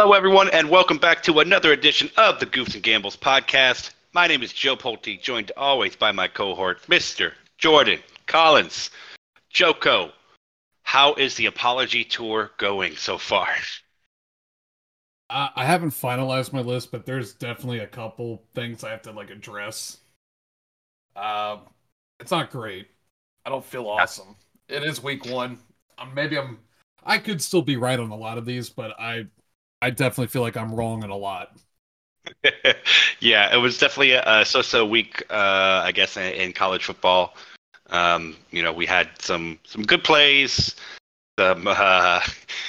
Hello, everyone, and welcome back to another edition of the Goofs and Gambles podcast. My name is Joe Pulte, joined always by my cohort, Mr. Jordan Collins. Joko, how is the apology tour going so far? I, I haven't finalized my list, but there's definitely a couple things I have to like address. Uh, it's not great. I don't feel awesome. It is week one. Um, maybe I'm. I could still be right on a lot of these, but I, I definitely feel like I'm wrong in a lot. yeah, it was definitely a, so-so week, uh, I guess, in, in college football. Um, you know, we had some some good plays, some uh,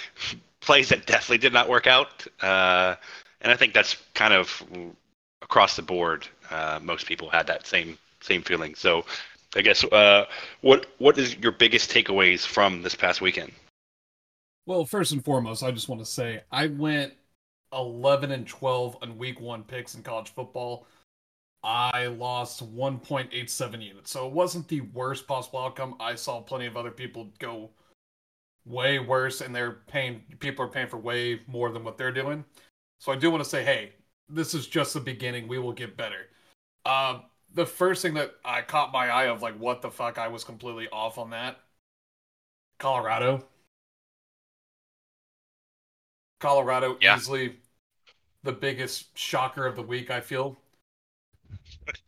plays that definitely did not work out, uh, and I think that's kind of across the board. Uh, most people had that same same feeling. So, I guess uh, what what is your biggest takeaways from this past weekend? Well, first and foremost, I just want to say I went 11 and 12 on week one picks in college football. I lost 1.87 units. So it wasn't the worst possible outcome. I saw plenty of other people go way worse and they're paying people are paying for way more than what they're doing. So I do want to say, hey, this is just the beginning. We will get better. Uh, the first thing that I caught my eye of like what the fuck I was completely off on that. Colorado. Colorado Yeah. easily the biggest shocker of the week, I feel.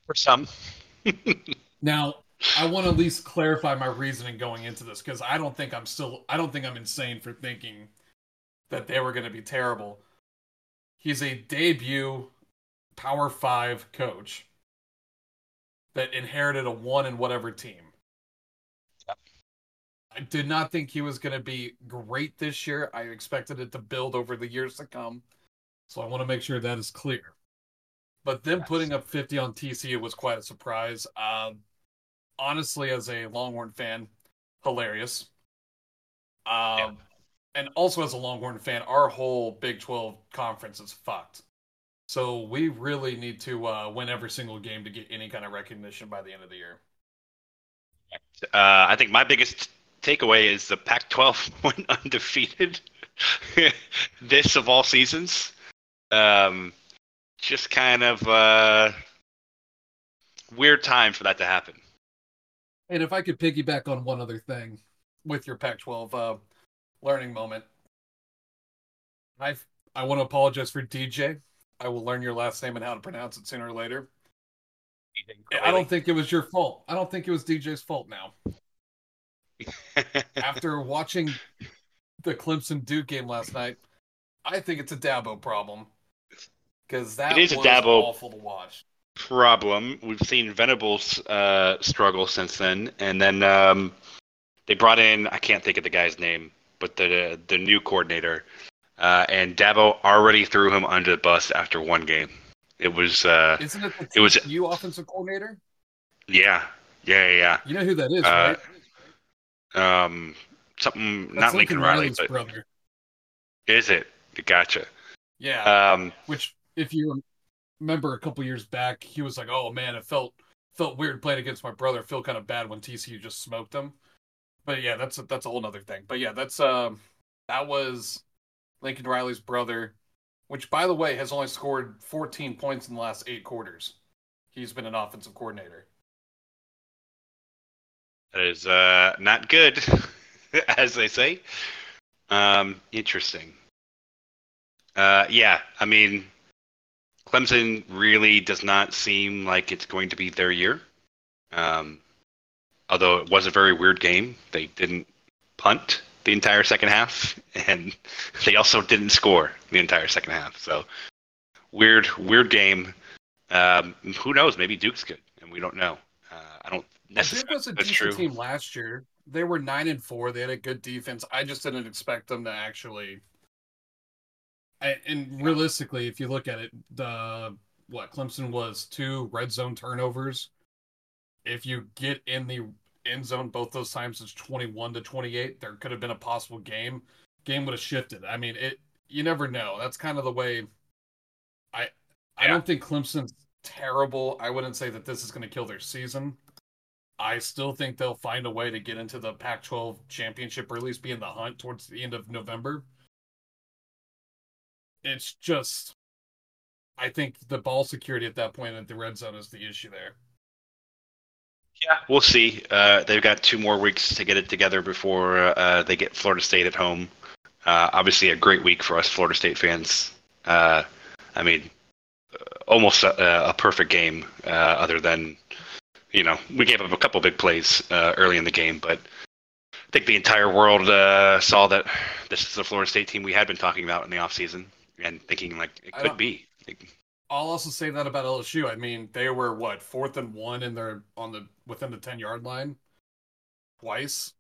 For some, Now, I want to at least clarify my reasoning going into this because I don't think I'm still I don't think I'm insane for thinking that they were going to be terrible. He's a debut Power 5 coach that inherited a one in whatever team. I did not think he was going to be great this year. I expected it to build over the years to come. So I want to make sure that is clear. But them Yes. putting up 50 on TCU was quite a surprise. Um, honestly, as a Longhorn fan, hilarious. Um, Yeah. And also as a Longhorn fan, our whole Big 12 conference is fucked. So we really need to uh, win every single game to get any kind of recognition by the end of the year. uh, I think my biggest takeaway is the Pac-12 went undefeated. this of all seasons, um, just kind of uh, weird time for that to happen. And if I could piggyback on one other thing with your Pac-12 uh, learning moment, I I want to apologize for DJ. I will learn your last name and how to pronounce it sooner or later. I don't think it was your fault. I don't think it was DJ's fault now. After watching the Clemson Duke game last night, I think it's a Dabo problem. Because that It is a was Dabo- awful to watch. problem. We've seen Venables uh, struggle since then, and then um, they brought in I can't think of the guy's name, but the the new coordinator, uh, and Dabo already threw him under the bus after one game. It was uh, Isn't it the It was- you offensive coordinator? yeah, yeah, yeah, You know who that is, Uh, right? Um, something That's not Lincoln Riley, Riley's but brother. is it? Gotcha. Yeah. Um, Which, if you remember a couple years back, he was like, "Oh man, it felt felt weird playing against my brother. I feel kind of bad when TCU just smoked them." But yeah, that's a, that's a whole other thing. But yeah, that's um that was Lincoln Riley's brother, which by the way has only scored 14 points in the last eight quarters. He's been an offensive coordinator. That is uh, not good, as they say. Um, interesting. Uh, yeah, I mean, Clemson really does not seem like it's going to be their year. Um, although it was a very weird game, they didn't punt the entire second half, and they also didn't score the entire second half. So weird, weird game. Um, who knows? Maybe Duke's good, and we don't know. Uh, I don't Duke necessarily. was a That's decent true. team last year. They were nine and four. They had a good defense. I just didn't expect them to actually. I, and realistically, if you look at it, the what Clemson was two red zone turnovers. If you get in the end zone both those times, it's twenty-one to twenty-eight. There could have been a possible game. Game would have shifted. I mean, it. You never know. That's kind of the way. I. I Yeah. don't think Clemson's terrible. I wouldn't say that this is going to kill their season. I still think they'll find a way to get into the Pac 12 championship or at least be in the hunt towards the end of November. It's just, I think the ball security at that point at the red zone is the issue there. Yeah, we'll see. Uh, they've got two more weeks to get it together before uh, they get Florida State at home. Uh, obviously, a great week for us Florida State fans. Uh, I mean, almost a, a perfect game, uh, other than you know we gave up a couple big plays uh, early in the game, but I think the entire world saw that this is the Florida State team we had been talking about in the offseason and thinking like it could be. I'll also say that about LSU. I mean, they were what fourth and one in their on the within the ten yard line twice.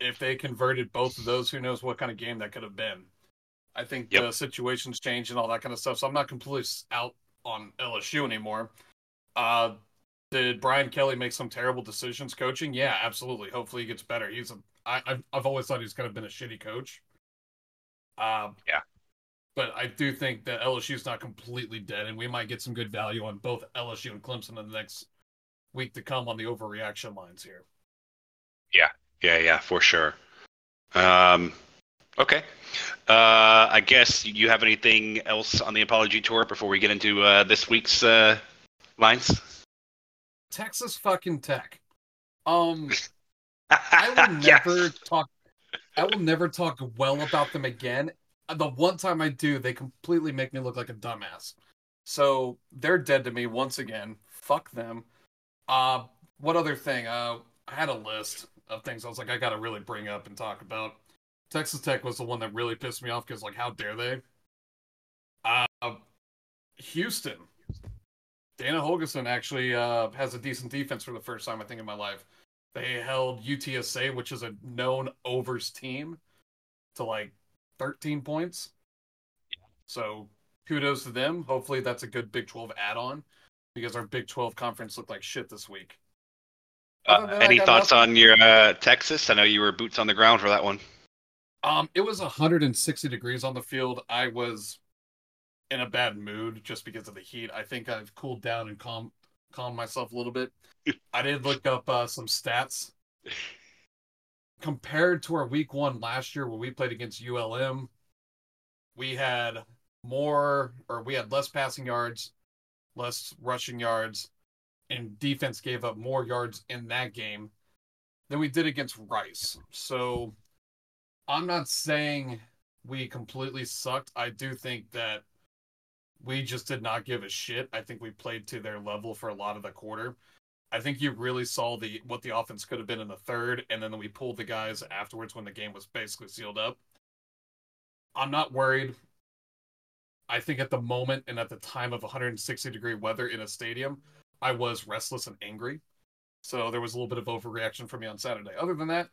If they converted both of those, who knows what kind of game that could have been. I think yep. the situations change and all that kind of stuff. So I'm not completely out on LSU anymore. Uh, did Brian Kelly make some terrible decisions coaching? Yeah, absolutely. Hopefully he gets better. He's a I, I've I've always thought he's kind of been a shitty coach. Uh, yeah, but I do think that LSU is not completely dead, and we might get some good value on both LSU and Clemson in the next week to come on the overreaction lines here. Yeah, yeah, yeah, for sure. Um, okay. Uh, I guess you have anything else on the apology tour before we get into uh, this week's uh, lines? Texas fucking Tech. Um, I will never yes. talk. I will never talk well about them again the one time I do, they completely make me look like a dumbass. So they're dead to me once again. Fuck them. Uh, what other thing? Uh, I had a list of things I was like, I gotta really bring up and talk about. Texas Tech was the one that really pissed me off because, like, how dare they? Uh, Houston. Dana Holgorsen actually uh, has a decent defense for the first time I think in my life. They held UTSA, which is a known overs team, to like 13 points. So kudos to them. Hopefully that's a good Big 12 add-on because our Big 12 conference looked like shit this week. Uh, any thoughts nothing. on your uh, Texas? I know you were boots on the ground for that one. Um, it was 160 degrees on the field. I was in a bad mood just because of the heat. I think I've cooled down and calmed calmed myself a little bit. I did look up uh, some stats compared to our week one last year where we played against ULM, we had more or we had less passing yards, less rushing yards, and defense gave up more yards in that game than we did against Rice. So I'm not saying we completely sucked. I do think that we just did not give a shit. I think we played to their level for a lot of the quarter. I think you really saw the what the offense could have been in the third, and then we pulled the guys afterwards when the game was basically sealed up. I'm not worried. I think at the moment and at the time of 160 degree weather in a stadium, I was restless and angry. So there was a little bit of overreaction for me on Saturday. Other than that,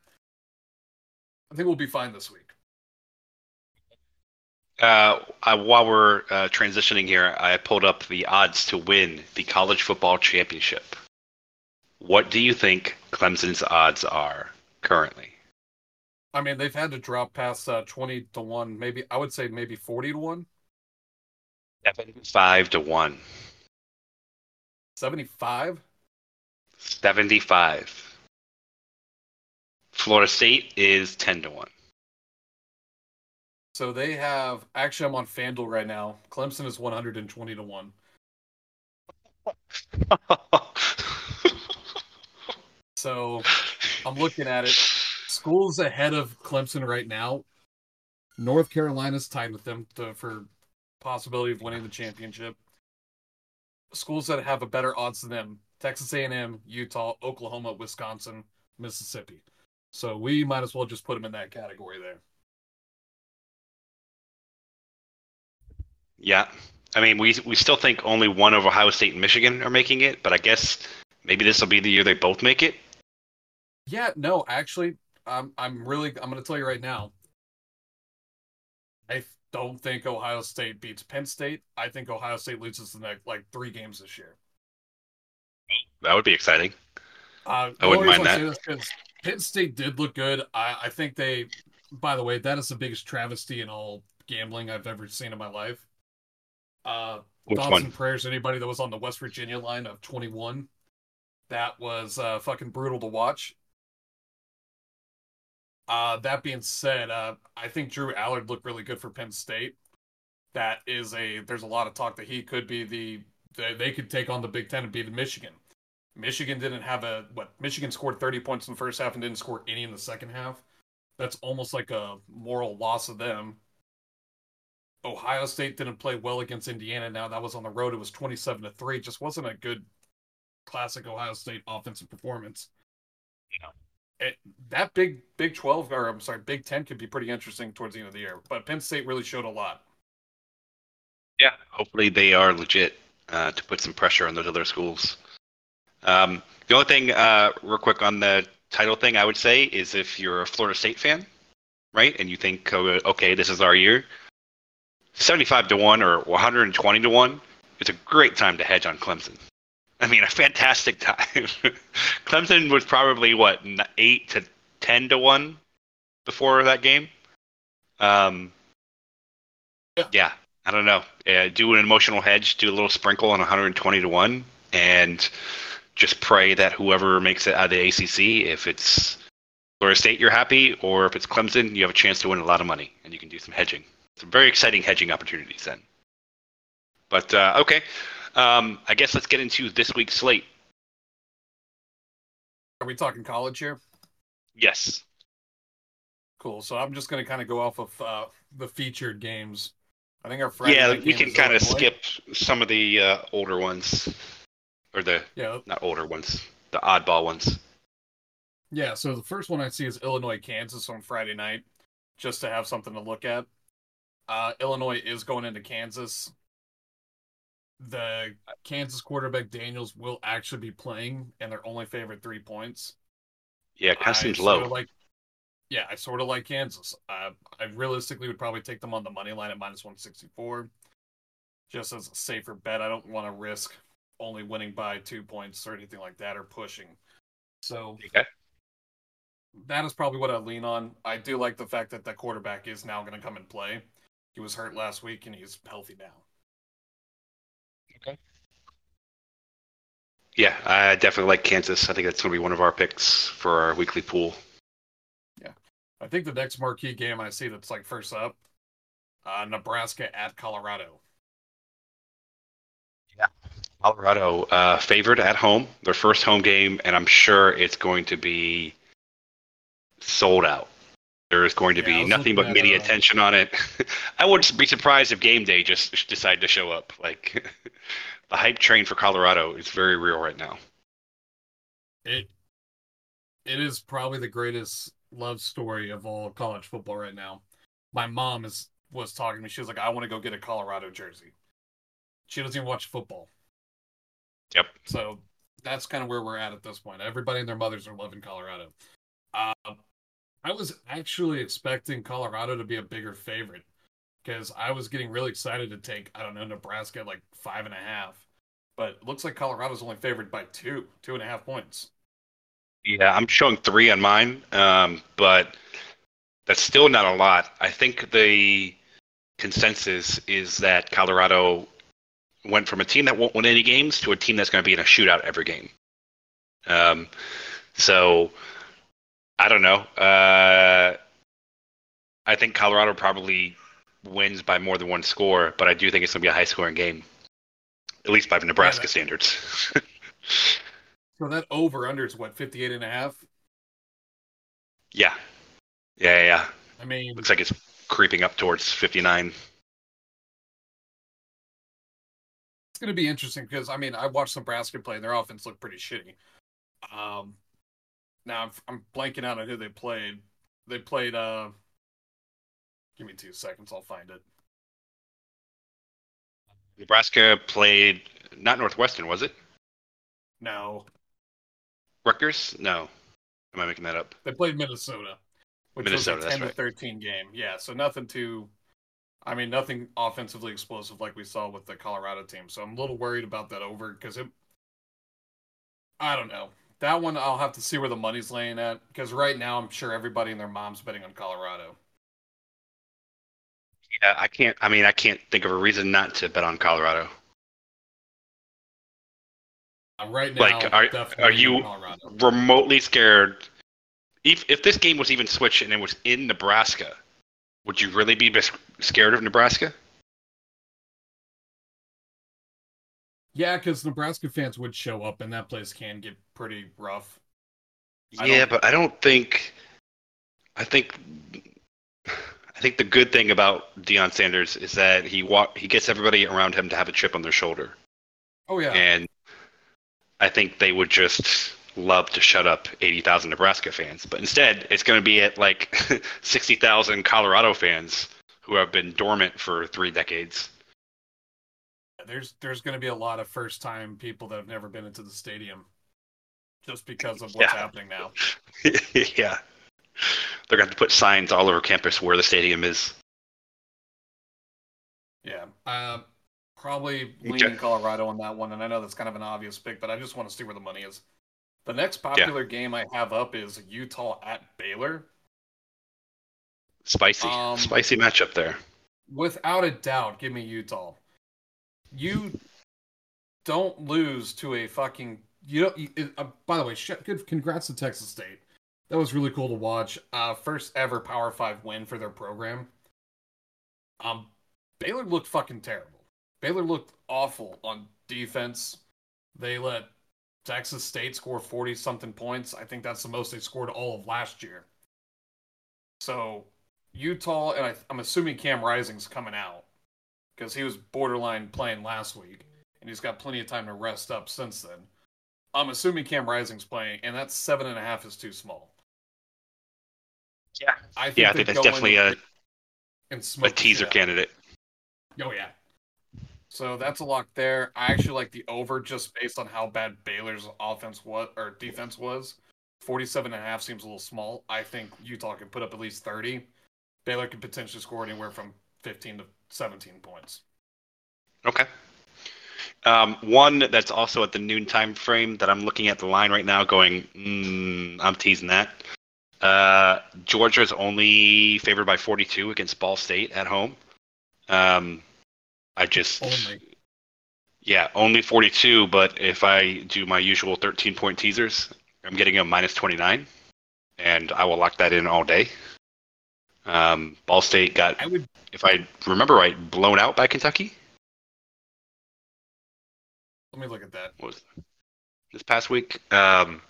I think we'll be fine this week. Uh, I, while we're uh, transitioning here, I pulled up the odds to win the college football championship. What do you think Clemson's odds are currently? I mean, they've had to drop past uh, 20 to 1, maybe, I would say maybe 40 to 1. 75 to 1. 75? 75. Florida State is 10 to 1. So they have, actually, I'm on FanDuel right now. Clemson is 120 to 1. So I'm looking at it. Schools ahead of Clemson right now. North Carolina's tied with them to, for possibility of winning the championship. Schools that have a better odds than them: Texas A&M, Utah, Oklahoma, Wisconsin, Mississippi. So we might as well just put them in that category there. Yeah, I mean, we we still think only one of Ohio State and Michigan are making it, but I guess maybe this will be the year they both make it. Yeah, no, actually, I'm I'm really I'm going to tell you right now. I don't think Ohio State beats Penn State. I think Ohio State loses the next like three games this year. That would be exciting. Uh, I wouldn't mind that. Penn State did look good. I, I think they. By the way, that is the biggest travesty in all gambling I've ever seen in my life. Uh, Which thoughts one? and prayers anybody that was on the West Virginia line of 21. That was uh, fucking brutal to watch. Uh, that being said, uh, I think Drew Allar looked really good for Penn State. that is a there's a lot of talk that he could be the they, they could take on the Big Ten and beat Michigan. Michigan didn't have a what Michigan scored 30 points in the first half and didn't score any in the second half. That's almost like a moral loss of them. Ohio State didn't play well against Indiana. Now that was on the road. It was 27 to 3. just wasn't a good classic Ohio State offensive performance. Yeah. It, that big Big 12 or I'm sorry, Big 10 could be pretty interesting towards the end of the year. But Penn State really showed a lot. Yeah, hopefully they are legit uh, to put some pressure on those other schools. Um, the only thing, uh, real quick on the title thing, I would say is if you're a Florida State fan, right, and you think, oh, okay, this is our year, 75 to 1 or 120 to 1, it's a great time to hedge on Clemson. I mean, a fantastic time. Clemson was probably, what, 8 to 10 to 1 before that game? Um, yeah. yeah. I don't know. Uh, do an emotional hedge, do a little sprinkle on 120 to 1, and just pray that whoever makes it out of the ACC, if it's Florida State, you're happy, or if it's Clemson, you have a chance to win a lot of money, and you can do some hedging. Some very exciting hedging opportunities then. But uh, okay, um, I guess let's get into this week's slate. Are we talking college here? Yes. Cool. So I'm just going to kind of go off of uh, the featured games. I think our Friday yeah, we can kind of skip some of the uh, older ones or the yeah not older ones, the oddball ones. Yeah, so the first one I see is Illinois Kansas on Friday night, just to have something to look at. Uh, Illinois is going into Kansas. The Kansas quarterback Daniels will actually be playing, and they're only favored three points. Yeah, it kind of seems low. Like, yeah, I sort of like Kansas. Uh, I realistically would probably take them on the money line at minus one sixty four, just as a safer bet. I don't want to risk only winning by two points or anything like that or pushing. So okay. that is probably what I lean on. I do like the fact that the quarterback is now going to come and play. He was hurt last week and he's healthy now. Okay. Yeah, I definitely like Kansas. I think that's going to be one of our picks for our weekly pool. Yeah. I think the next marquee game I see that's like first up, uh, Nebraska at Colorado. Yeah. Colorado uh, favored at home, their first home game, and I'm sure it's going to be sold out. There is going to yeah, be nothing but media uh, attention on it. I wouldn't be surprised if game day just decided to show up. Like the hype train for Colorado is very real right now. It it is probably the greatest love story of all college football right now. My mom is was talking to me. She was like, "I want to go get a Colorado jersey." She doesn't even watch football. Yep. So that's kind of where we're at at this point. Everybody and their mothers are loving Colorado. Uh, I was actually expecting Colorado to be a bigger favorite because I was getting really excited to take, I don't know, Nebraska like five and a half. But looks like Colorado's only favored by two, two and a half points. Yeah, I'm showing three on mine, um, but that's still not a lot. I think the consensus is that Colorado went from a team that won't win any games to a team that's going to be in a shootout every game. Um, so I don't know. Uh, I think Colorado probably wins by more than one score, but I do think it's going to be a high scoring game, at least by Nebraska yeah, standards. so that over under is what 58 and a half? Yeah. Yeah, yeah. I mean, looks like it's creeping up towards 59. it's going to be interesting because I mean I watched Nebraska play and their offense looked pretty shitty. Um, now I'm, I'm blanking out on who they played. They played. Uh, give me two seconds. I'll find it. Nebraska played not Northwestern, was it? No. Rutgers? No. Am I making that up? They played Minnesota, which Minnesota, was a ten to thirteen game. Yeah, so nothing too I mean, nothing offensively explosive like we saw with the Colorado team. So I'm a little worried about that over because it. I don't know. That one I'll have to see where the money's laying at because right now I'm sure everybody and their mom's betting on Colorado. Yeah, I can't. I mean, I can't think of a reason not to bet on Colorado. Uh, right now, like, are are you remotely scared? If if this game was even switched and it was in Nebraska, would you really be scared of Nebraska? Yeah, because Nebraska fans would show up, and that place can get pretty rough. Yeah, but I don't think. I think. I think the good thing about Deion Sanders is that he walk he gets everybody around him to have a chip on their shoulder, Oh yeah, and I think they would just love to shut up eighty thousand Nebraska fans. But instead, it's going to be at like sixty thousand Colorado fans who have been dormant for three decades. There's there's going to be a lot of first time people that have never been into the stadium, just because of what's Yeah. happening now. yeah, they're going to have to put signs all over campus where the stadium is. Yeah, uh, probably leaning Colorado on that one, and I know that's kind of an obvious pick, but I just want to see where the money is. The next popular game I have up is Utah at Baylor. Spicy, Um, spicy matchup there. Without a doubt, give me Utah. You don't lose to a fucking you. You, uh, by the way, good. Congrats to Texas State. That was really cool to watch. Uh, first ever Power Five win for their program. Um, Baylor looked fucking terrible. Baylor looked awful on defense. They let Texas State score forty something points. I think that's the most they scored all of last year. So Utah, and I, I'm assuming Cam Rising's coming out because he was borderline playing last week, and he's got plenty of time to rest up since then. I'm assuming Cam Rising's playing, and that seven and a half is too small. Yeah. I think Yeah, I think that's definitely a, and a smoke the teaser candidate. Oh yeah. So that's a lock there. I actually like the over just based on how bad Baylor's offense was or defense was. 47 and a half seems a little small. I think Utah can put up at least 30. Baylor could potentially score anywhere from 15 to 17 points. Okay. Um, one that's also at the noon time frame that I'm looking at the line right now, going, mm, I'm teasing that. Uh, is only favored by 42 against Ball State at home. Um, I just, Only. yeah, only 42. But if I do my usual 13 point teasers, I'm getting a minus 29, and I will lock that in all day. Um, Ball State got, I would if I remember right, blown out by Kentucky. let me look at that. what was this past week. Um,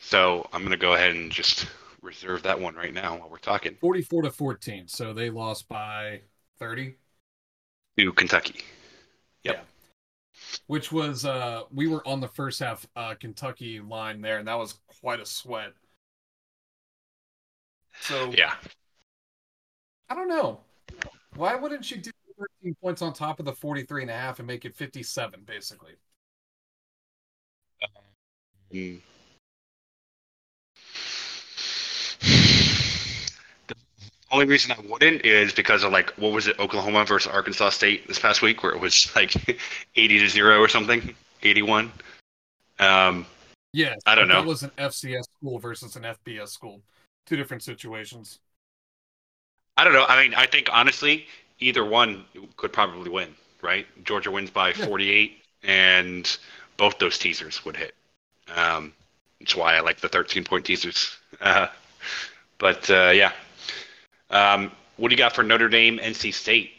so I'm gonna go ahead and just reserve that one right now while we're talking 44 to 14. So they lost by 30, to Kentucky. Yep. which was uh we were on the first half uh Kentucky line there and that was quite a sweat. So Yeah, I don't know. Why wouldn't you do 13 points on top of the 43 and a half and make it 57 basically? Mm. The only reason I wouldn't is because of like what was it, Oklahoma versus Arkansas State this past week, where it was like 80 to zero or something, 81. Um, Yes. I don't know. That was an FCS school versus an FBS school. Two different situations. I don't know. I mean, I think honestly, either one could probably win, right? Georgia wins by Yeah. 48, and both those teasers would hit. Um, that's why I like the 13 point teasers. Uh, but uh, yeah. Um, what do you got for Notre Dame, NC State?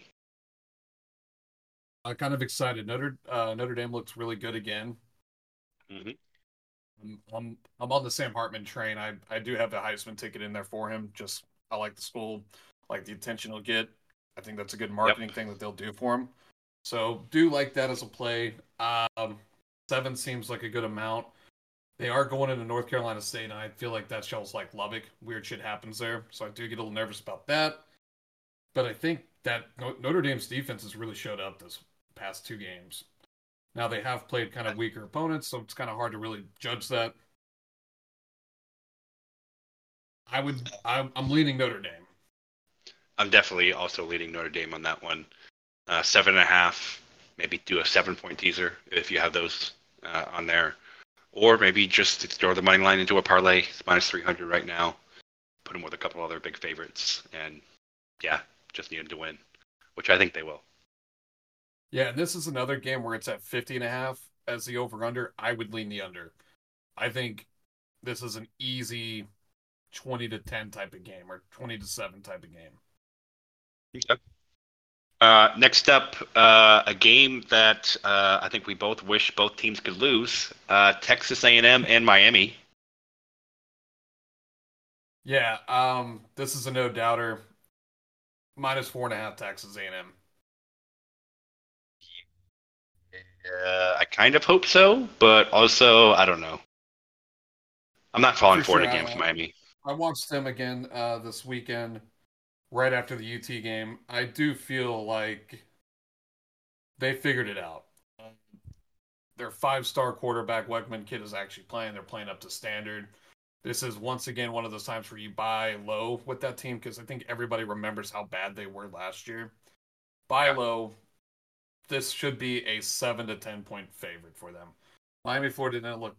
I'm kind of excited. Notre uh, Notre Dame looks really good again. hmm I'm, I'm I'm on the Sam Hartman train. I I do have the Heisman ticket in there for him. Just I like the school, like the attention he'll get. I think that's a good marketing thing that they'll do for him. So do like that as a play. Um, seven seems like a good amount. They are going into North Carolina State, and I feel like that shows like Lubbock. Weird shit happens there, so I do get a little nervous about that. But I think that Notre Dame's defense has really showed up this past two games. Now they have played kind of weaker opponents, so it's kind of hard to really judge that. I would. I'm, I'm leaning Notre Dame. I'm definitely also leading Notre Dame on that one. Uh, seven and a half, maybe do a seven point teaser if you have those uh, on there. Or maybe just throw the money line into a parlay. It's minus 300 right now. Put them with a couple other big favorites. And yeah, just need them to win, which I think they will. Yeah, and this is another game where it's at 50 and a half as the over under. I would lean the under. I think this is an easy 20 to 10 type of game or 20 to 7 type of game. Okay. Uh, next up, uh, a game that uh, I think we both wish both teams could lose: uh, Texas A&M and Miami. Yeah, um, this is a no doubter. Minus four and a half Texas A&M. Uh, I kind of hope so, but also I don't know. I'm not falling for, For it again Miami. I watched them again uh, this weekend, right after the UT game. I do feel like they figured it out. Their five-star quarterback Weigman kid is actually playing. They're playing up to standard. This is once again one of those times where you buy low with that team because I think everybody remembers how bad they were last year. Buy Yeah. low. This should be a seven to ten point favorite for them. Miami Florida didn't look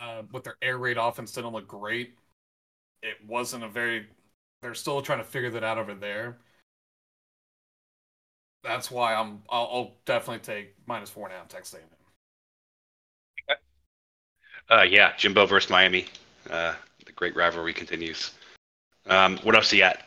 uh, with their air raid offense didn't look great it wasn't a very they're still trying to figure that out over there that's why i'm i'll, I'll definitely take minus four and a half texas a&m Uh, yeah, Jimbo versus Miami. Uh, the great rivalry continues. Um, what else you got?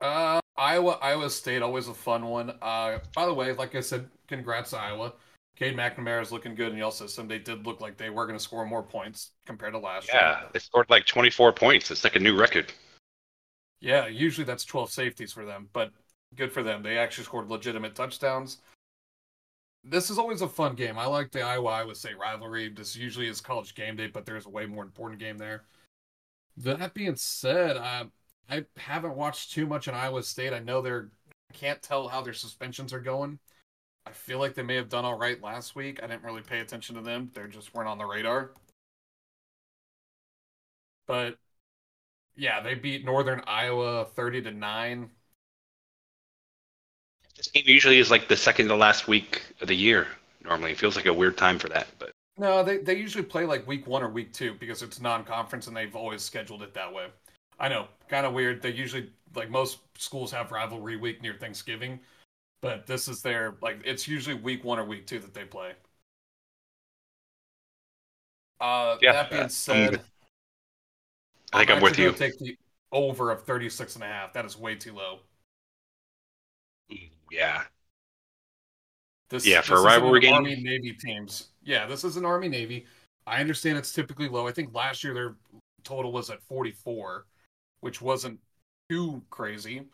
uh iowa iowa state always a fun one uh by the way like i said congrats iowa Cade McNamara is looking good and y'all system. They did look like they were going to score more points compared to last year. Yeah, they scored like 24 points. It's like a new record. Yeah, usually that's 12 safeties for them, but good for them. They actually scored legitimate touchdowns. This is always a fun game. I like the Iowa Iowa State rivalry. This usually is college game day, but there's a way more important game there. That being said, I I haven't watched too much in Iowa State. I know they're I can't tell how their suspensions are going. I feel like they may have done all right last week. I didn't really pay attention to them. They just weren't on the radar. But yeah, they beat Northern Iowa 30 to 9. This game usually is like the second to last week of the year. Normally, it feels like a weird time for that, but No, they they usually play like week 1 or week 2 because it's non-conference and they've always scheduled it that way. I know, kind of weird. They usually like most schools have rivalry week near Thanksgiving, but this is their like it's usually week 1 or week 2 that they play. Uh Yeah, that uh, being I'm said, with- I think I'm, with you. gonna Take the over of 36 and a half. That is way too low. Yeah, This, Yeah, for this a rivalry an game? Army Navy teams. Yeah, this is an Army Navy. I understand it's typically low. I think last year their total was at 44, which wasn't too crazy.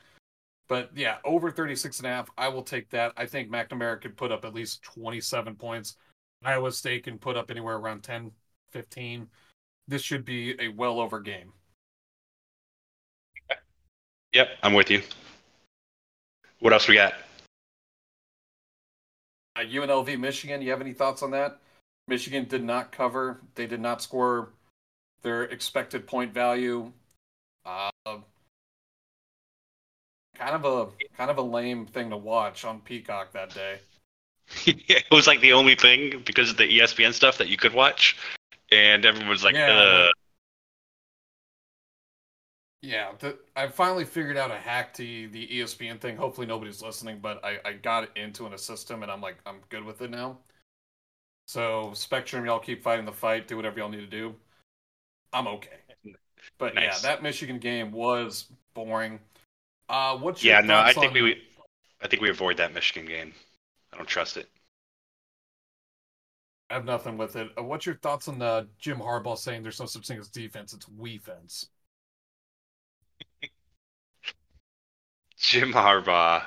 But yeah, over 36 and a half, I will take that. I think McNamara could put up at least 27 points. Iowa State can put up anywhere around 10, 15. This should be a well over game. yep, I'm with you. What else we got? Uh, UNLV Michigan, you have any thoughts on that? Michigan did not cover. They did not score their expected point value. Uh, kind of a kind of a lame thing to watch on Peacock that day. it was like the only thing because of the ESPN stuff that you could watch, and everyone was like, Yeah, uh, Yeah, the, I finally figured out a hack to the ESPN thing. Hopefully nobody's listening, but I, I got it into in a system and I'm like I'm good with it now. So Spectrum, y'all keep fighting the fight. Do whatever y'all need to do. I'm okay. But yeah, that Michigan game was boring. Uh, what's your yeah, no, I think on- we, I think we avoid that Michigan game. I don't trust it. I have nothing with it. Uh, what's your thoughts on uh, Jim Harbaugh saying there's no such thing as defense, it's we fence? Jim Harbaugh.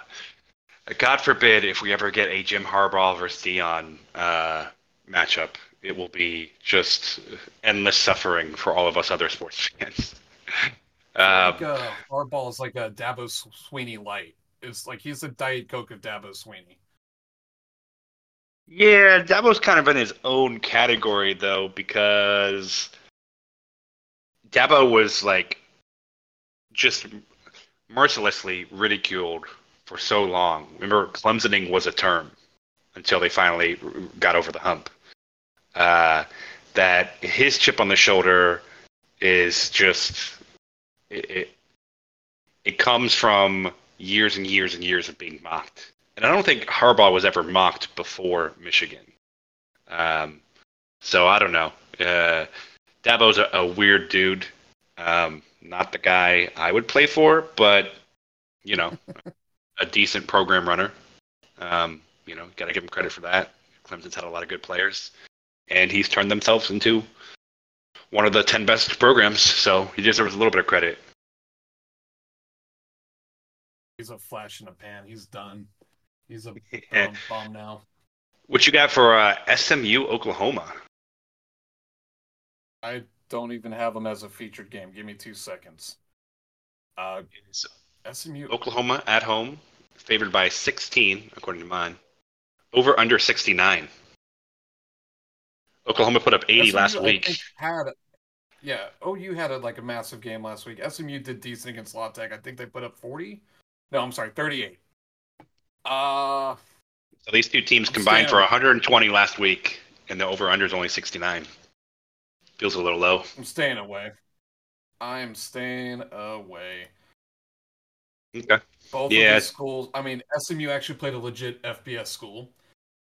God forbid if we ever get a Jim Harbaugh versus Deion uh, matchup, it will be just endless suffering for all of us other sports fans. Um, like uh, Harbaugh is like a Dabo Swinney light. It's like he's a diet coke of Dabo Swinney. yeah, Dabo's kind of in his own category though because Dabo was like just mercilessly ridiculed for so long. Remember, Clemsoning was a term until they finally got over the hump. Uh, that his chip on the shoulder is just it, it. It comes from years and years and years of being mocked, and I don't think Harbaugh was ever mocked before Michigan. Um, so I don't know. Uh, Dabo's a, a weird dude. Um, not the guy I would play for, but you know, a decent program runner. Um, you know, got to give him credit for that. Clemson's had a lot of good players, and he's turned themselves into one of the ten best programs. So he deserves a little bit of credit. He's a flash in a pan. He's done. He's a Yeah. um, bum now. What you got for uh, SMU Oklahoma? I don't even have him as a featured game. Give me two seconds. Uh, SMU. Oklahoma at home, favored by 16, according to mine. Over under 69. Oklahoma put up 80 SMU, last week. had yeah. OU had a, like a massive game last week. SMU did decent against La Tech. I think they put up forty. No, I'm sorry, thirty-eight. Uh So these two teams I'm combined for 120 last week, and the over under is only 69. Feels a little low. I'm staying away. I am staying away. Okay. Both Yeah, of these schools. I mean, SMU actually played a legit FBS school,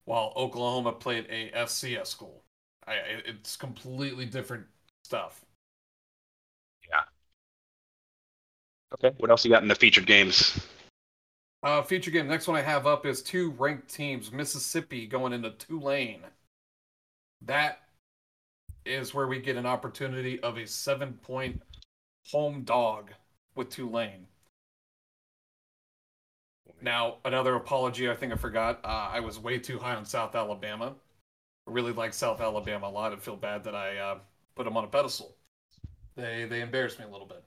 while Oklahoma played a FCS school. I, it's completely different stuff. Okay. What else you got in the featured games? Uh, feature game. Next one I have up is two ranked teams. Mississippi going into Tulane. That is where we get an opportunity of a seven point home dog with Tulane. Now, another apology I think I forgot. Uh, I was way too high on South Alabama. I really like South Alabama a lot. I feel bad that I uh, put them on a pedestal. They they embarrassed me a little bit.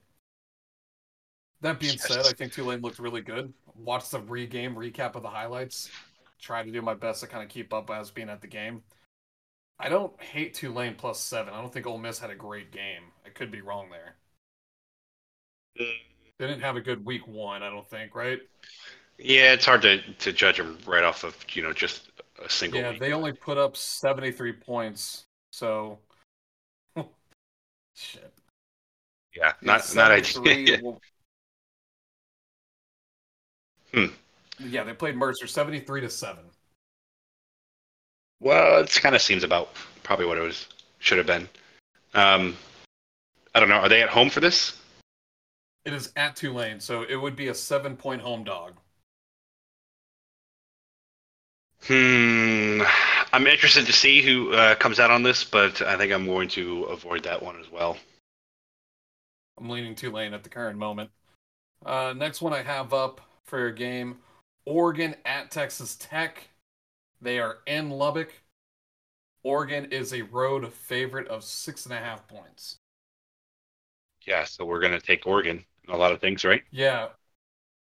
That being said, I think Tulane looked really good. Watched the re-game recap of the highlights. Try to do my best to kind of keep up as being at the game. I don't hate Tulane plus seven. I don't think Ole Miss had a great game. I could be wrong there. Mm. They didn't have a good week one, I don't think, right? Yeah, it's hard to, to judge them right off of you know just a single Yeah, week. they only put up 73 points. So shit. yeah, Yeah, not not ideal. Hmm. Yeah, they played Mercer 73 to 7. well, it kind of seems about probably what it was should have been. Um, I don't know. Are they at home for this? It is at Tulane, so it would be a 7 point home dog. Hmm. I'm interested to see who uh, comes out on this, but I think I'm going to avoid that one as well. I'm leaning Tulane at the current moment. Uh, next one I have up for your game Oregon at Texas Tech. They are in Lubbock. Oregon is a road favorite of six and a half points. Yeah, so we're going to take Oregon a lot of things, right? Yeah.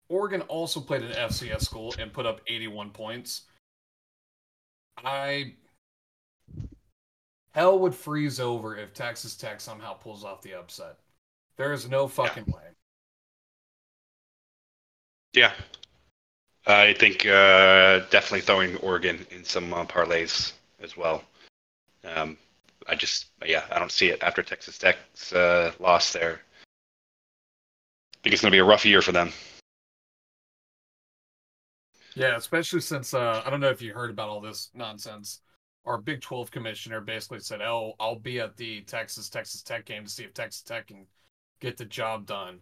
Oregon also played an FCS school and put up 81 points. I. Hell would freeze over if Texas Tech somehow pulls off the upset. There is no fucking way. Yeah. I think uh, definitely throwing Oregon in some uh, parlays as well. Um, I just, yeah, I don't see it after Texas Tech's uh, loss there. I think it's going to be a rough year for them. Yeah, especially since uh, I don't know if you heard about all this nonsense. Our Big 12 commissioner basically said, "Oh, I'll be at the Texas Texas Tech game to see if Texas Tech can get the job done."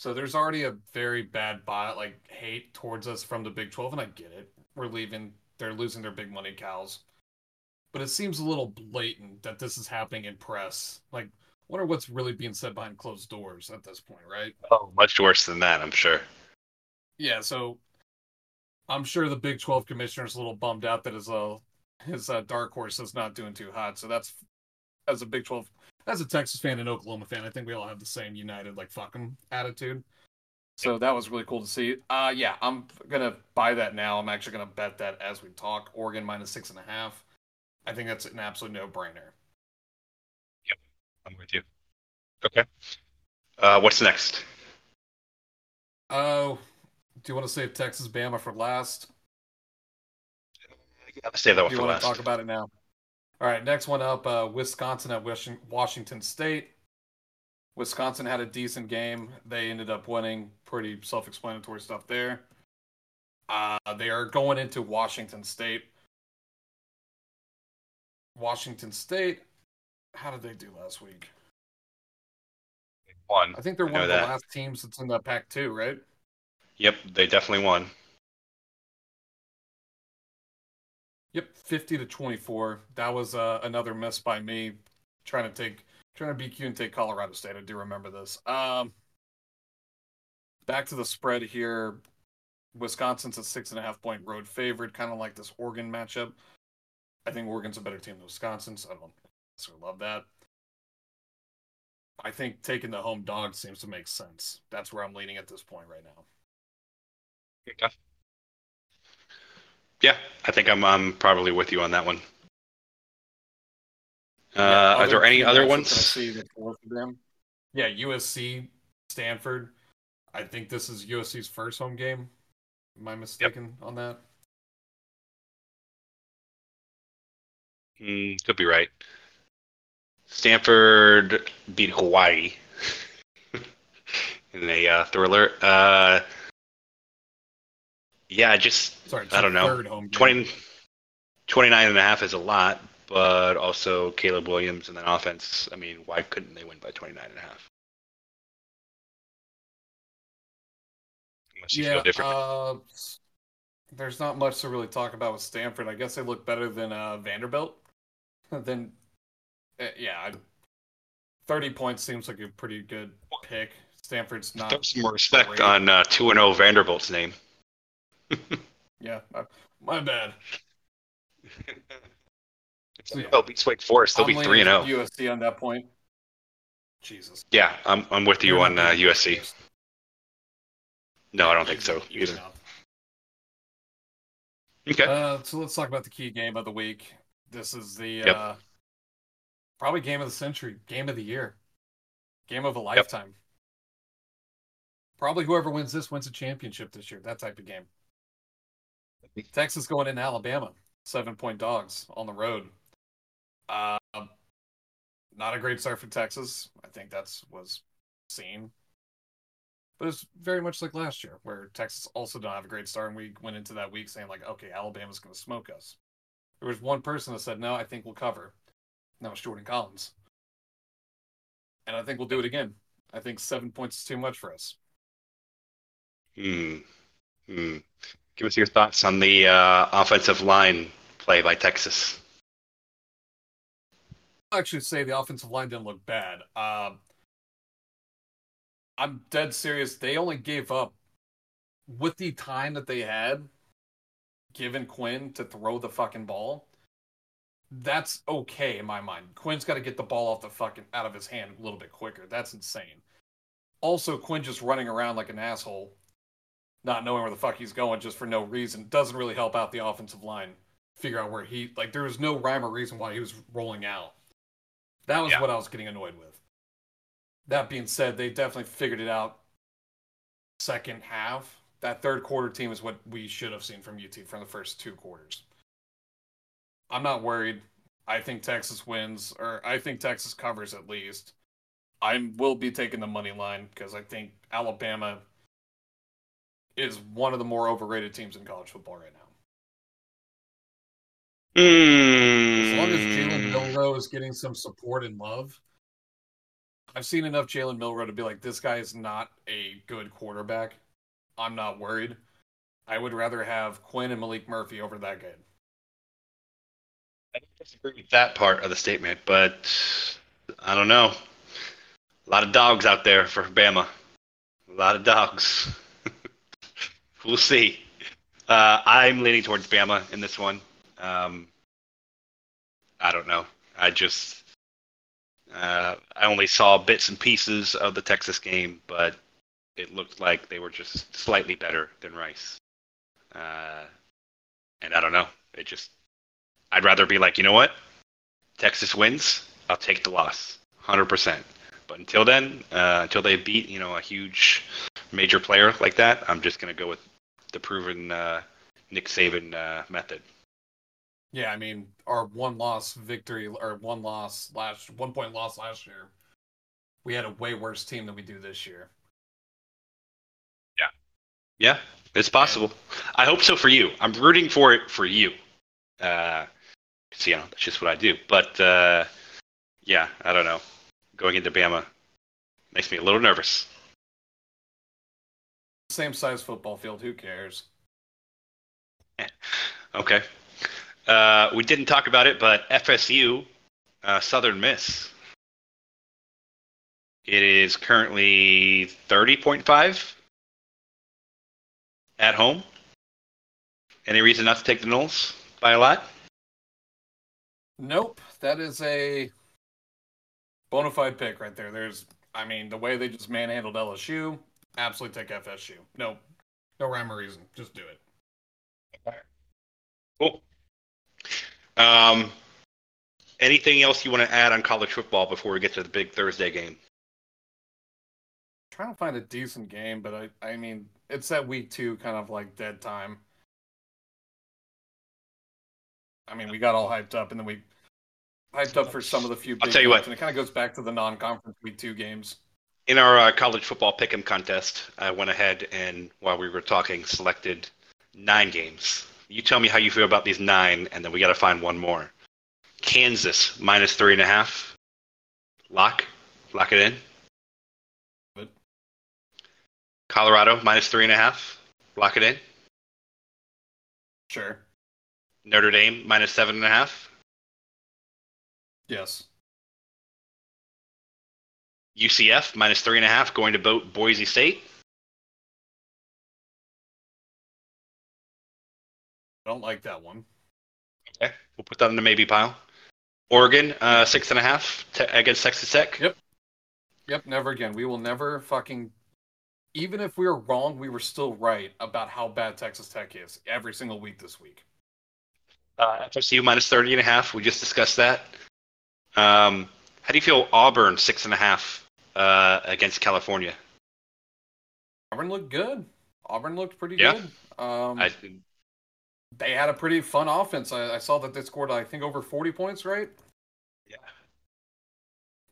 So there's already a very bad bot like hate towards us from the Big 12, and I get it. We're leaving; they're losing their big money cows. But it seems a little blatant that this is happening in press. Like, wonder what's really being said behind closed doors at this point, right? Oh, much worse than that, I'm sure. Yeah, so I'm sure the Big 12 commissioner's a little bummed out that his uh his uh, dark horse is not doing too hot. So that's as a Big 12 as a Texas fan and Oklahoma fan, I think we all have the same united like fuck 'em attitude. So that was really cool to see. Uh yeah, I'm gonna buy that now. I'm actually gonna bet that as we talk. Oregon minus six and a half. I think that's an absolute no brainer. Yep, I'm with you. Okay. Uh, what's next? Oh, do you want to save Texas Bama for last? Let's Save that one. You want to talk about it now? All right, next one up uh, Wisconsin at Washington State. Wisconsin had a decent game. They ended up winning. Pretty self explanatory stuff there. Uh, they are going into Washington State. Washington State, how did they do last week? One. I think they're I one of the that. last teams that's in the Pac 2, right? Yep, they definitely won. Yep, fifty to twenty-four. That was uh, another miss by me, trying to take trying to BQ and take Colorado State. I do remember this. Um, back to the spread here. Wisconsin's a six and a half point road favorite, kind of like this Oregon matchup. I think Oregon's a better team than Wisconsin, so I don't necessarily love that. I think taking the home dog seems to make sense. That's where I'm leaning at this point right now. Okay. Yeah, I think I'm I'm probably with you on that one. Uh, Yeah, are there any other ones? I see the fourth of them. Yeah, USC, Stanford. I think this is USC's first home game. Am I mistaken on that? Hmm, could be right. Stanford beat Hawaii in a uh, thriller. Uh, yeah, just Sorry, I don't know. Third home 20, 29 and a half is a lot, but also Caleb Williams and then offense. I mean, why couldn't they win by 29 and a half? Unless you yeah, feel different. uh, there's not much to really talk about with Stanford. I guess they look better than uh, Vanderbilt. then, uh, yeah, I- 30 points seems like a pretty good pick. Stanford's not. Throw some respect great. on uh, 2 and 0 Vanderbilt's name. Yeah, uh, my bad. Yeah. They'll beat Wake Forest. They'll I'm be 3 and oh. 0. USC on that point. Jesus. Yeah, I'm I'm with you They're on uh, USC. No, I don't think so either. Okay. Uh, so let's talk about the key game of the week. This is the Yep. uh, probably game of the century, game of the year, game of a lifetime. Probably whoever wins this wins a championship this year. That type of game. Texas going into Alabama, seven point dogs on the road. Uh, not a great start for Texas. I think that's was seen. But it's very much like last year, where Texas also don't have a great start, and we went into that week saying like, okay, Alabama's going to smoke us. There was one person that said, no, I think we'll cover. And that was Jordan Collins. And I think we'll do it again. I think seven points is too much for us. Hmm. Hmm. Give us your thoughts on the uh, offensive line play by Texas. I'll actually say the offensive line didn't look bad. Um, I'm dead serious. They only gave up with the time that they had given Quinn to throw the fucking ball. That's okay in my mind. Quinn's got to get the ball off the fucking out of his hand a little bit quicker. That's insane. Also, Quinn just running around like an asshole, not knowing where the fuck he's going just for no reason, doesn't really help out the offensive line. Figure out where he like there was no rhyme or reason why he was rolling out. That was Yeah. what I was getting annoyed with. That being said, they definitely figured it out second half. That third quarter team is what we should have seen from UT from the first two quarters. I'm not worried. I think Texas wins, or I think Texas covers at least. I will be taking the money line because I think Alabama is one of the more overrated teams in college football right now. Hmm. As long as Jalen Milroe is getting some support and love, I've seen enough Jalen Milroe to be like, this guy is not a good quarterback. I'm not worried. I would rather have Quinn and Maalik Murphy over that good. I disagree with that part of the statement, but I don't know. A lot of dogs out there for Bama. A lot of dogs. We'll see. Uh, I'm leaning towards Bama in this one. Um, I don't know. I just uh, I only saw bits and pieces of the Texas game, but it looked like they were just slightly better than Rice. Uh, and I don't know. It just I'd rather be like, you know what? Texas wins. I'll take the loss, hundred percent. But until then, uh, until they beat you know a huge major player like that, I'm just gonna go with the proven uh, Nick Saban uh, method. Yeah, I mean, our one loss victory or one loss last one point loss last year. We had a way worse team than we do this year. Yeah, yeah, it's possible. I hope so for you. I'm rooting for it for you. Uh, 'cause, you know, that's just what I do. But uh, yeah, I don't know. Going into Bama makes me a little nervous. Same size football field. Who cares? Okay. Uh, we didn't talk about it, but FSU, uh, Southern Miss. It is currently 30.5 at home. Any reason not to take the Noles by a lot? Nope. That is a bona fide pick right there. There's, I mean, the way they just manhandled LSU, absolutely take FSU. No, no rhyme or reason. Just do it. Cool. Um, anything else you want to add on college football before we get to the big Thursday game? trying to find a decent game, but I, I mean, it's that week two kind of like dead time. I mean, we got all hyped up, and then we hyped up for some of the few. I'll tell you what, and it kind of goes back to the non-conference week two games. In our uh, college football pick'em contest, I went ahead and while we were talking, selected nine games. You tell me how you feel about these nine, and then we got to find one more. Kansas minus three and a half. Lock, lock it in. Colorado minus three and a half. Lock it in. Sure. Notre Dame minus seven and a half. Yes. UCF minus three and a half going to Bo- Boise State. I don't like that one. Okay, we'll put that in the maybe pile. Oregon uh, six and a half te- against Texas Tech. Yep. Yep. Never again. We will never fucking even if we were wrong, we were still right about how bad Texas Tech is every single week this week. Uh, FSU minus 30 and a half. We just discussed that. Um, how do you feel Auburn six and a half uh, against California? Auburn looked good. Auburn looked pretty Yeah. good. Um, I, they had a pretty fun offense. I, I saw that they scored, I think, over 40 points, right? yeah.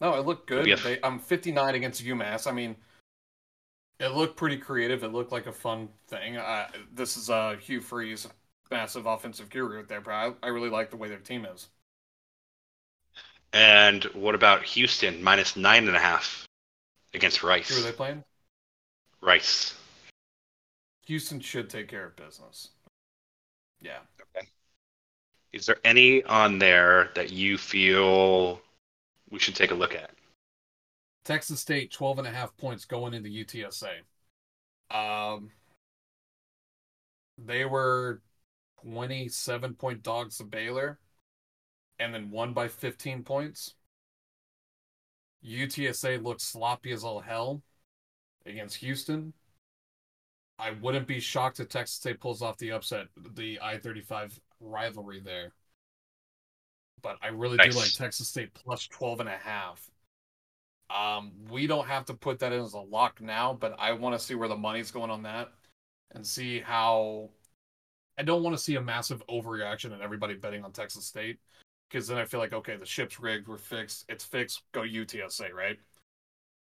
No, it looked good. Yeah. They, I'm 59 against UMass. I mean, it looked pretty creative. It looked like a fun thing. Uh, this is uh, Hugh Freeze, massive offensive guru there, but I, I really like the way their team is. And what about Houston minus nine and a half against Rice? Who are they playing? Rice. Houston should take care of business. Yeah. Okay. Is there any on there that you feel we should take a look at? Texas State 12 and a half points going into UTSA. Um, they were 27 point dogs to Baylor and then won by 15 points. UTSA looked sloppy as all hell against Houston. I wouldn't be shocked if Texas State pulls off the upset, the I 35 rivalry there. But I really Nice. do like Texas State plus 12 and a half. Um, we don't have to put that in as a lock now, but I want to see where the money's going on that and see how. I don't want to see a massive overreaction and everybody betting on Texas State because then I feel like okay, the ship's rigged, we're fixed, it's fixed, go UTSA, right?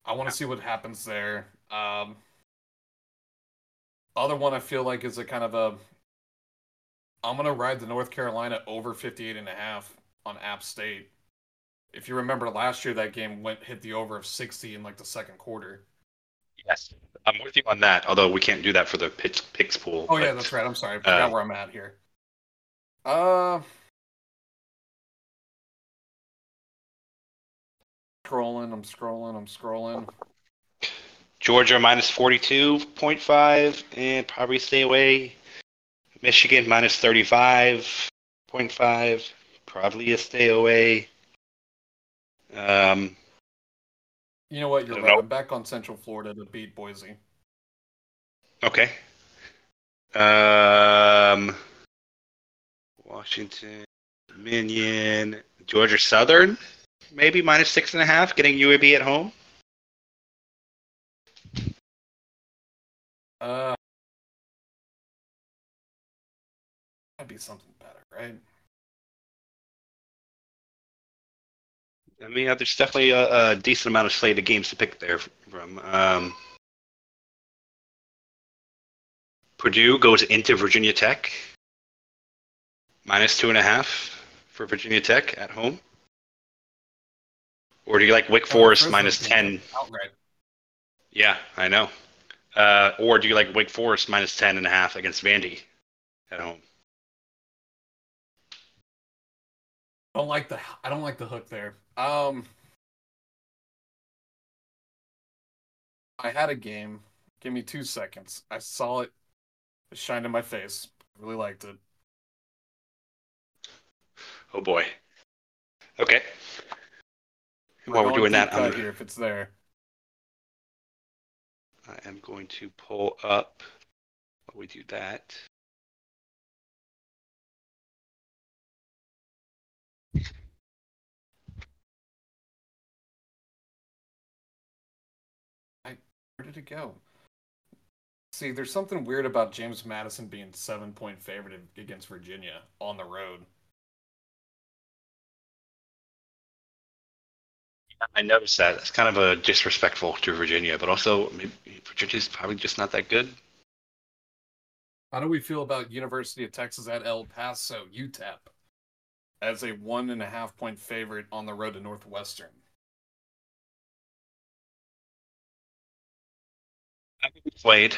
I want to see what happens there. Um, other one I feel like is a kind of a. I'm gonna ride the North Carolina over 58 and a half on App State. If you remember last year, that game went hit the over of 60 in like the second quarter. Yes. I'm with you on that, although we can't do that for the picks, picks pool. Oh yeah, that's right. I'm sorry, I forgot Uh, where I'm at here. Uh, scrolling. I'm scrolling. I'm scrolling. Georgia minus 42.5 and probably stay away. Michigan minus 35.5, probably a stay away. Um, You know what? You're right. know. I'm back on Central Florida to beat Boise. okay. Um, Washington, Dominion, Georgia Southern, maybe minus six and a half, getting UAB at home. Uh, that'd be something better, right? I mean, uh, there's definitely a, a decent amount of slate of games to pick there from. Um, Purdue goes into Virginia Tech, minus two and a half for Virginia Tech at home. Or do you like Wake Forest Uh, minus Fresno's being 10? Outright. Yeah, I know. Uh, or do you like Wake Forest minus 10 and a half against Vandy at home? don't like the I don't like the hook there. Um, I had a game. Give me two seconds. I saw it. It shined in my face. I really liked it. Oh boy. Okay. While we're doing that, I'm, here if it's there. I am going to pull up while we do that. I, Where did it go? See, there's something weird about James Madison being seven point favorite against Virginia on the road. I noticed that. It's kind of a disrespectful to Virginia, but also maybe Virginia's probably just not that good. How do we feel about University of Texas at El Paso, UTEP, as a one and a half point favorite on the road to Northwestern? Played.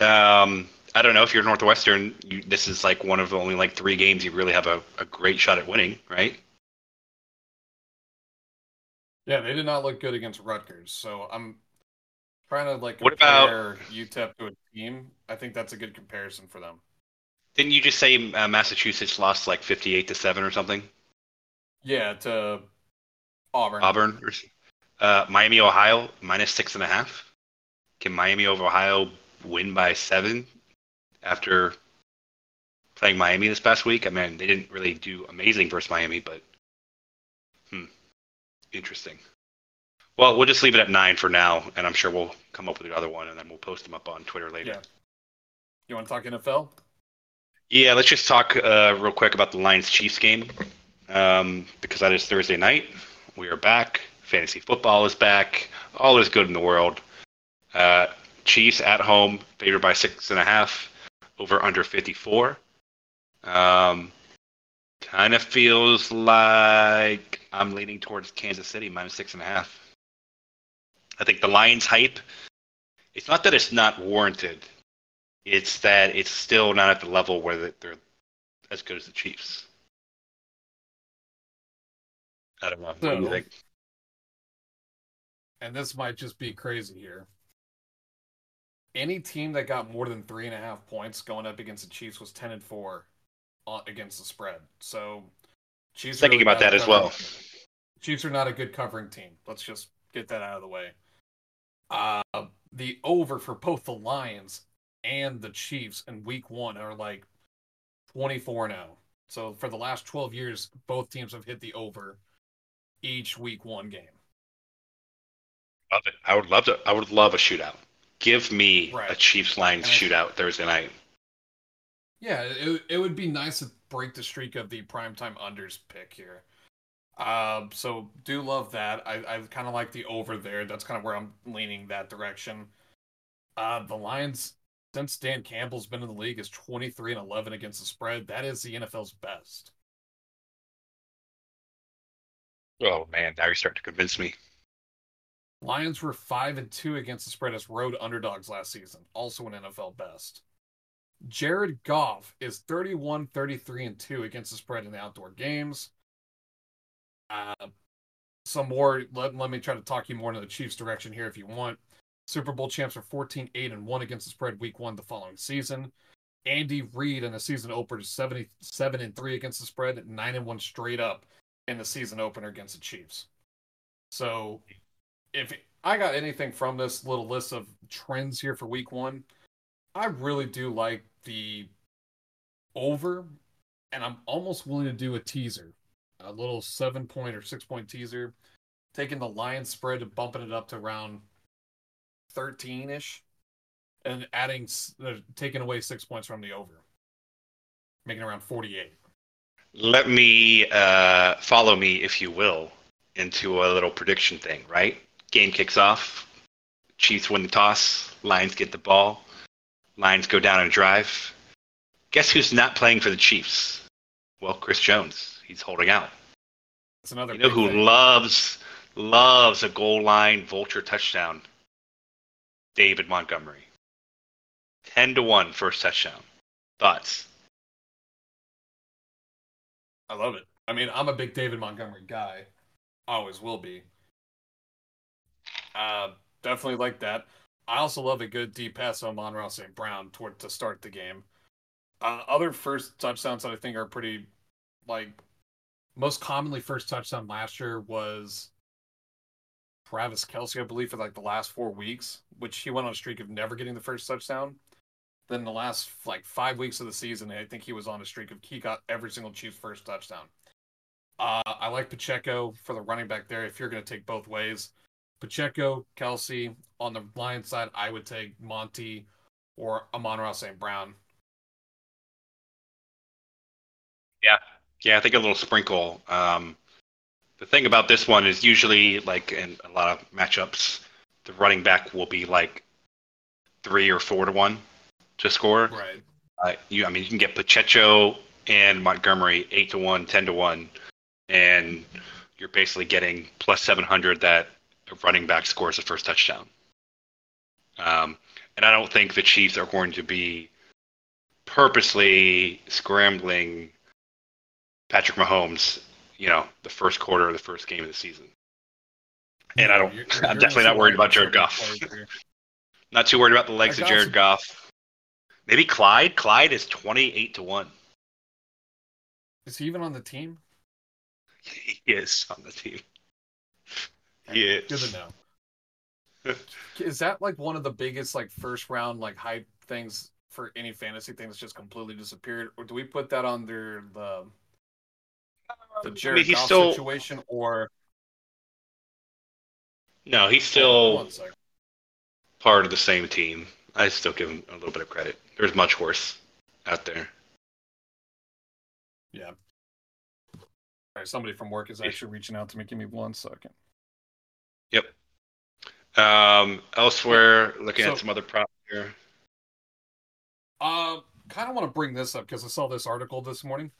Um, I don't know if you're Northwestern. You, this is like one of the only like three games you really have a, a great shot at winning, right? Yeah, they did not look good against Rutgers, so I'm trying to like What about- compare UTEP to a team. I think that's a good comparison for them. Didn't you just say uh, Massachusetts lost like 58 to seven or something? Yeah, to Auburn. Auburn, uh, Miami, Ohio, minus six and a half. Can Miami of Ohio win by seven after playing Miami this past week? I mean, they didn't really do amazing versus Miami, but interesting. Well, we'll just leave it at nine for now, and I'm sure we'll come up with the other one, and then we'll post them up on Twitter later. Yeah. You want to talk NFL? Yeah, let's just talk uh, real quick about the Lions Chiefs game um, because that is Thursday night. We are back. Fantasy football is back. All is good in the world. Uh, Chiefs at home, favored by six and a half, over under 54. Um, kind of feels like I'm leaning towards Kansas City minus six and a half. I think the Lions hype. It's not that it's not warranted. It's that it's still not at the level where they're as good as the Chiefs. I don't know. What do you think? and this might just be crazy here. Any team that got more than three and a half points going up against the Chiefs was ten and four uh, against the spread. So, Chiefs Thinking really about that at as well. Chiefs are not a good covering team. Let's just get that out of the way. Uh, the over for both the Lions and the Chiefs in Week One are like twenty four now. So for the last twelve years, both teams have hit the over each Week One game. Love it. I would love to. I would love a shootout. Give me Right. a Chiefs Lions shootout Thursday night. Yeah, it, it would be nice to break the streak of the primetime unders pick here. Um, so do love that. I, I kind of like the over there. That's kind of where I'm leaning that direction. Uh, the Lions, since Dan Campbell's been in the league, is 23 and 11 against the spread. That is the NFL's best. Oh man, now you're starting to convince me. Lions were five and two against the spread as road underdogs last season, also an NFL best. Jared Goff is 31, 33, and 2 against the spread in the outdoor games. Uh, some more, let, let me try to talk you more into the Chiefs' direction here if you want. Super Bowl champs are 14, 8, and 1 against the spread week one the following season. Andy Reid in the season opener is 77 and 3 against the spread, 9 and 1 straight up in the season opener against the Chiefs. So if I got anything from this little list of trends here for week one, I really do like the over, and I'm almost willing to do a teaser, a little seven point or six point teaser, taking the Lions spread and bumping it up to around 13 ish, and adding, uh, taking away six points from the over, making around 48. Let me uh, follow me, if you will, into a little prediction thing. Right? Game kicks off. Chiefs win the toss. Lions get the ball. Lions go down and drive. Guess who's not playing for the Chiefs? Well, Chris Jones. He's holding out. That's another You know who thing. loves loves a goal line vulture touchdown? David Montgomery. Ten to one first touchdown. Thoughts? I love it. I mean, I'm a big David Montgomery guy. Always will be. Uh, definitely like that. I also love a good deep pass on Amon-Ra St. Brown toward to start the game. Uh, other first touchdowns that I think are pretty, like, most commonly first touchdown last year was Travis Kelce, I believe, for like the last four weeks, which he went on a streak of never getting the first touchdown. Then the last like five weeks of the season, I think he was on a streak of he got every single Chiefs first touchdown. Uh, I like Pacheco for the running back there. If you're going to take both ways, Pacheco, Kelce. on the Lions side, I would take Monty or Amon-Ra St. Brown. Yeah, yeah, I think a little sprinkle. Um, the thing about this one is usually like in a lot of matchups, the running back will be like three or four to one to score. Right. Uh, you, I mean, you can get Pacheco and Montgomery eight to one, 10 to one, and you're basically getting plus seven hundred that running back scores the first touchdown. Um, and I don't think the Chiefs are going to be purposely scrambling Patrick Mahomes, you know, the first quarter of the first game of the season. And I don't. You're- I'm definitely not worried about Jared Goff. Not too worried about the legs of Jared some- Goff. Maybe Clyde. Clyde is 28 to one. Is he even on the team? He is on the team. Is. Good to know. Is that like one of the biggest like first round like hype things for any fantasy thing that's just completely disappeared, or do we put that under the the um, Jared he's Goff still- situation, or No, he's still part of the same team. I still give him a little bit of credit. There's much worse out there. Yeah. All right, somebody from work is actually reaching out to me. Give me one second. Yep. Um, elsewhere, looking So- at some other props here. Uh, kind of want to bring this up because I saw this article this morning.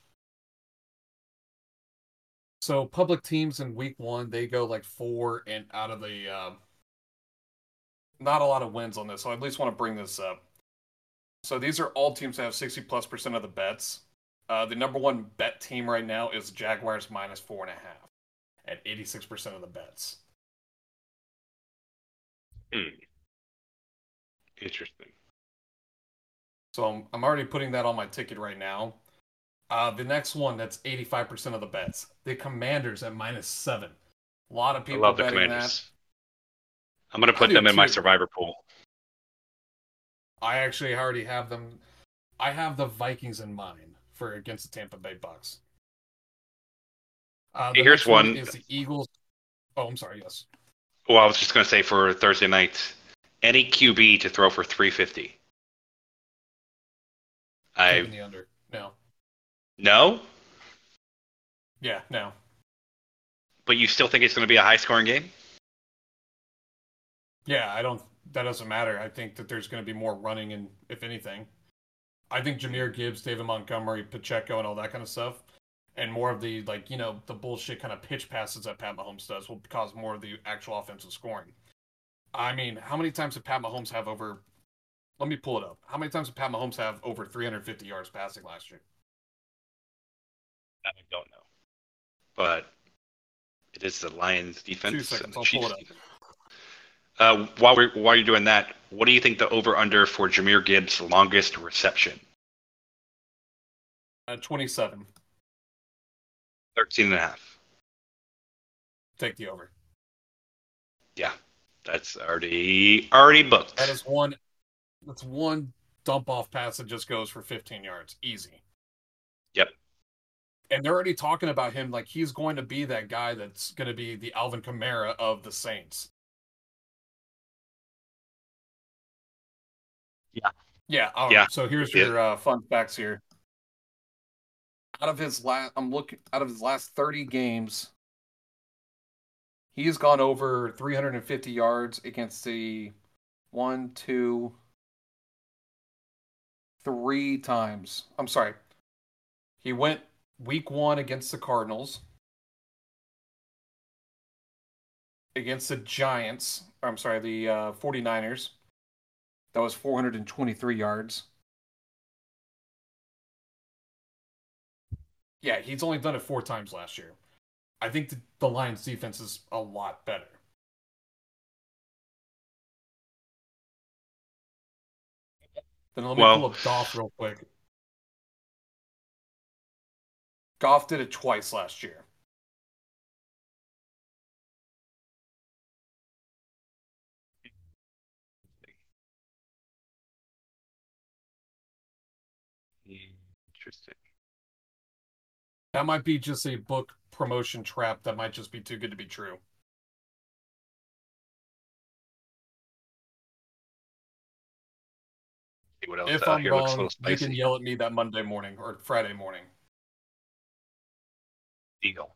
So public teams in week one, they go like four and out of the uh, not a lot of wins on this. So I at least want to bring this up. So these are all teams that have sixty plus percent of the bets. Uh, the number one bet team right now is Jaguars minus four and a half at eighty six percent of the bets. Interesting. So I'm, I'm already putting that on my ticket right now. Uh, the next one that's 85% of the bets. The Commanders at minus seven. A lot of I people love the Commanders. I'm gonna put them in my survivor pool. I actually already have them. I have the Vikings in mind for against the Tampa Bay Bucks. Uh, the here's one. Is the Eagles? Oh, I'm sorry. Yes. Well, I was just gonna say for Thursday night, any QB to throw for 350. I the under. No. no, Yeah. No. but you still think it's gonna be a high scoring game? Yeah. I don't. That doesn't matter. I think that there's going to be more running, and if anything, I think Jahmyr Gibbs, David Montgomery, Pacheco, and all that kind of stuff, and more of the like you know the bullshit kind of pitch passes that Pat Mahomes does will cause more of the actual offensive scoring. I mean, how many times did Pat Mahomes have over? Let me pull it up. How many times did Pat Mahomes have over 350 yards passing last year? I don't know, but it is the Lions defense. Two seconds, I'll pull it up. Uh, while we're while you're doing that, what do you think the over under for Jahmyr Gibbs' longest reception? Uh, 27. 13 and a half. Take the over. Yeah, that's already already booked. That is one. That's one dump off pass that just goes for 15 yards, easy. Yep. And they're already talking about him like he's going to be that guy that's going to be the Alvin Kamara of the Saints. Yeah. Yeah. All Yeah. right. So here's Yeah. your uh, fun facts here. Out of his last, I'm looking out of his last 30 games, he's gone over 350 yards against the one, two, three times. I'm sorry. He went week one against the Cardinals, against the Giants. I'm sorry, the uh, 49ers. That was 423 yards. Yeah, he's only done it four times last year. I think the, the Lions defense is a lot better. Then let me Well- pull up Goff real quick. Goff did it twice last year. That might be just a book promotion trap that might just be too good to be true. See what else If I'm wrong, you can yell at me that Monday morning or Friday morning. Deal.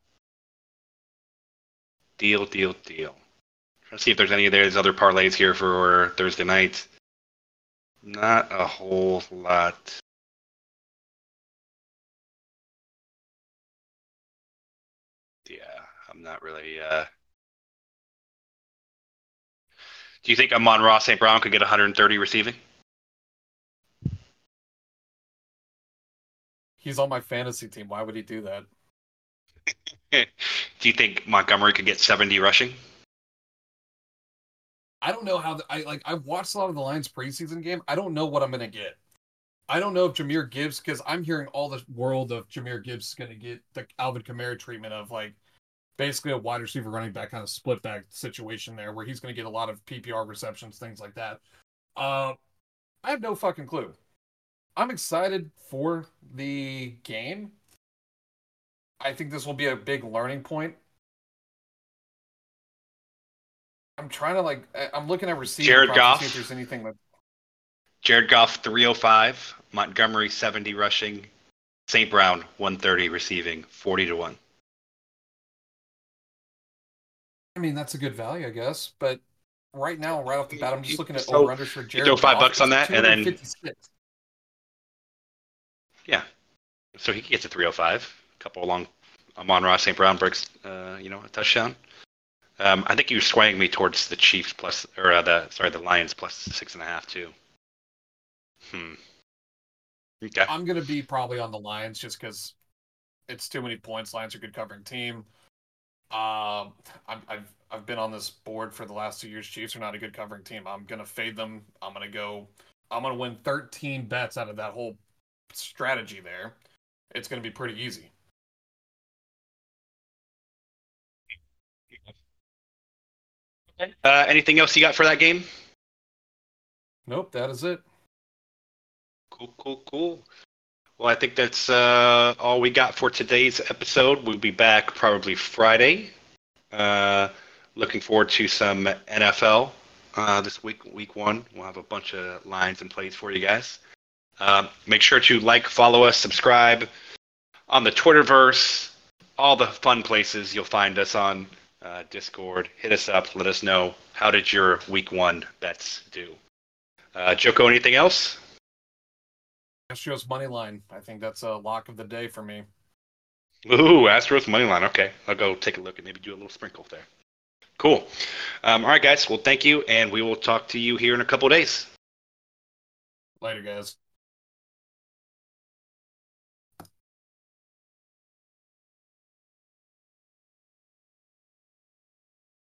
Deal, deal, deal. To see if there's any of those other parlays here for Thursday night. Not a whole lot. Not really. Uh... Do you think Amon-Ra St. Brown could get 130 receiving? He's on my fantasy team. Why would he do that? Do you think Montgomery could get 70 rushing? I don't know how the, I like. I've watched a lot of the Lions preseason game. I don't know what I'm gonna get. I don't know if Jahmyr Gibbs because I'm hearing all the world of Jahmyr Gibbs is gonna get the Alvin Kamara treatment of like basically a wide receiver running back kind of split back situation there where he's gonna get a lot of PPR receptions, things like that. Uh, I have no fucking clue. I'm excited for the game. I think this will be a big learning point. I'm trying to like I'm looking at receiving Jared Goff? see if there's anything Jared Goff 305, Montgomery 70 rushing, St. Brown 130 receiving, 40 to 1. I mean that's a good value, I guess. But right now, right off the bat, I'm just looking at So, over unders for Jared. throw five bucks on that, and then- Yeah. So he gets a 305. A couple along Amon-Ra St. Brown breaks uh, you know, a touchdown. Um, I think you were swaying me towards the Chiefs plus or uh, the sorry, the Lions plus six and a half too. Hmm. Okay. I'm gonna be probably on the Lions just because it's too many points. Lions are a good covering team. Um, I'm, I've I've been on this board for the last two years. Chiefs are not a good covering team. I'm gonna fade them. I'm gonna go. I'm gonna win 13 bets out of that whole strategy there. It's gonna be pretty easy. Uh, anything else you got for that game? Nope, that is it. Cool, cool, cool. Well, I think that's uh, all we got for today's episode. We'll be back probably Friday. Uh, looking forward to some NFL uh, this week, week one. We'll have a bunch of lines and plays for you guys. Um, make sure to like, follow us, subscribe on the Twitterverse, all the fun places you'll find us on. Uh, Discord, hit us up, let us know how did your week one bets do. Uh, Joko, anything else? Astros money line. I think that's a lock of the day for me. Ooh, Astros money line. Okay, I'll go take a look and maybe do a little sprinkle there. Cool. Um, all right, guys. Well, thank you, and we will talk to you here in a couple of days. Later, guys.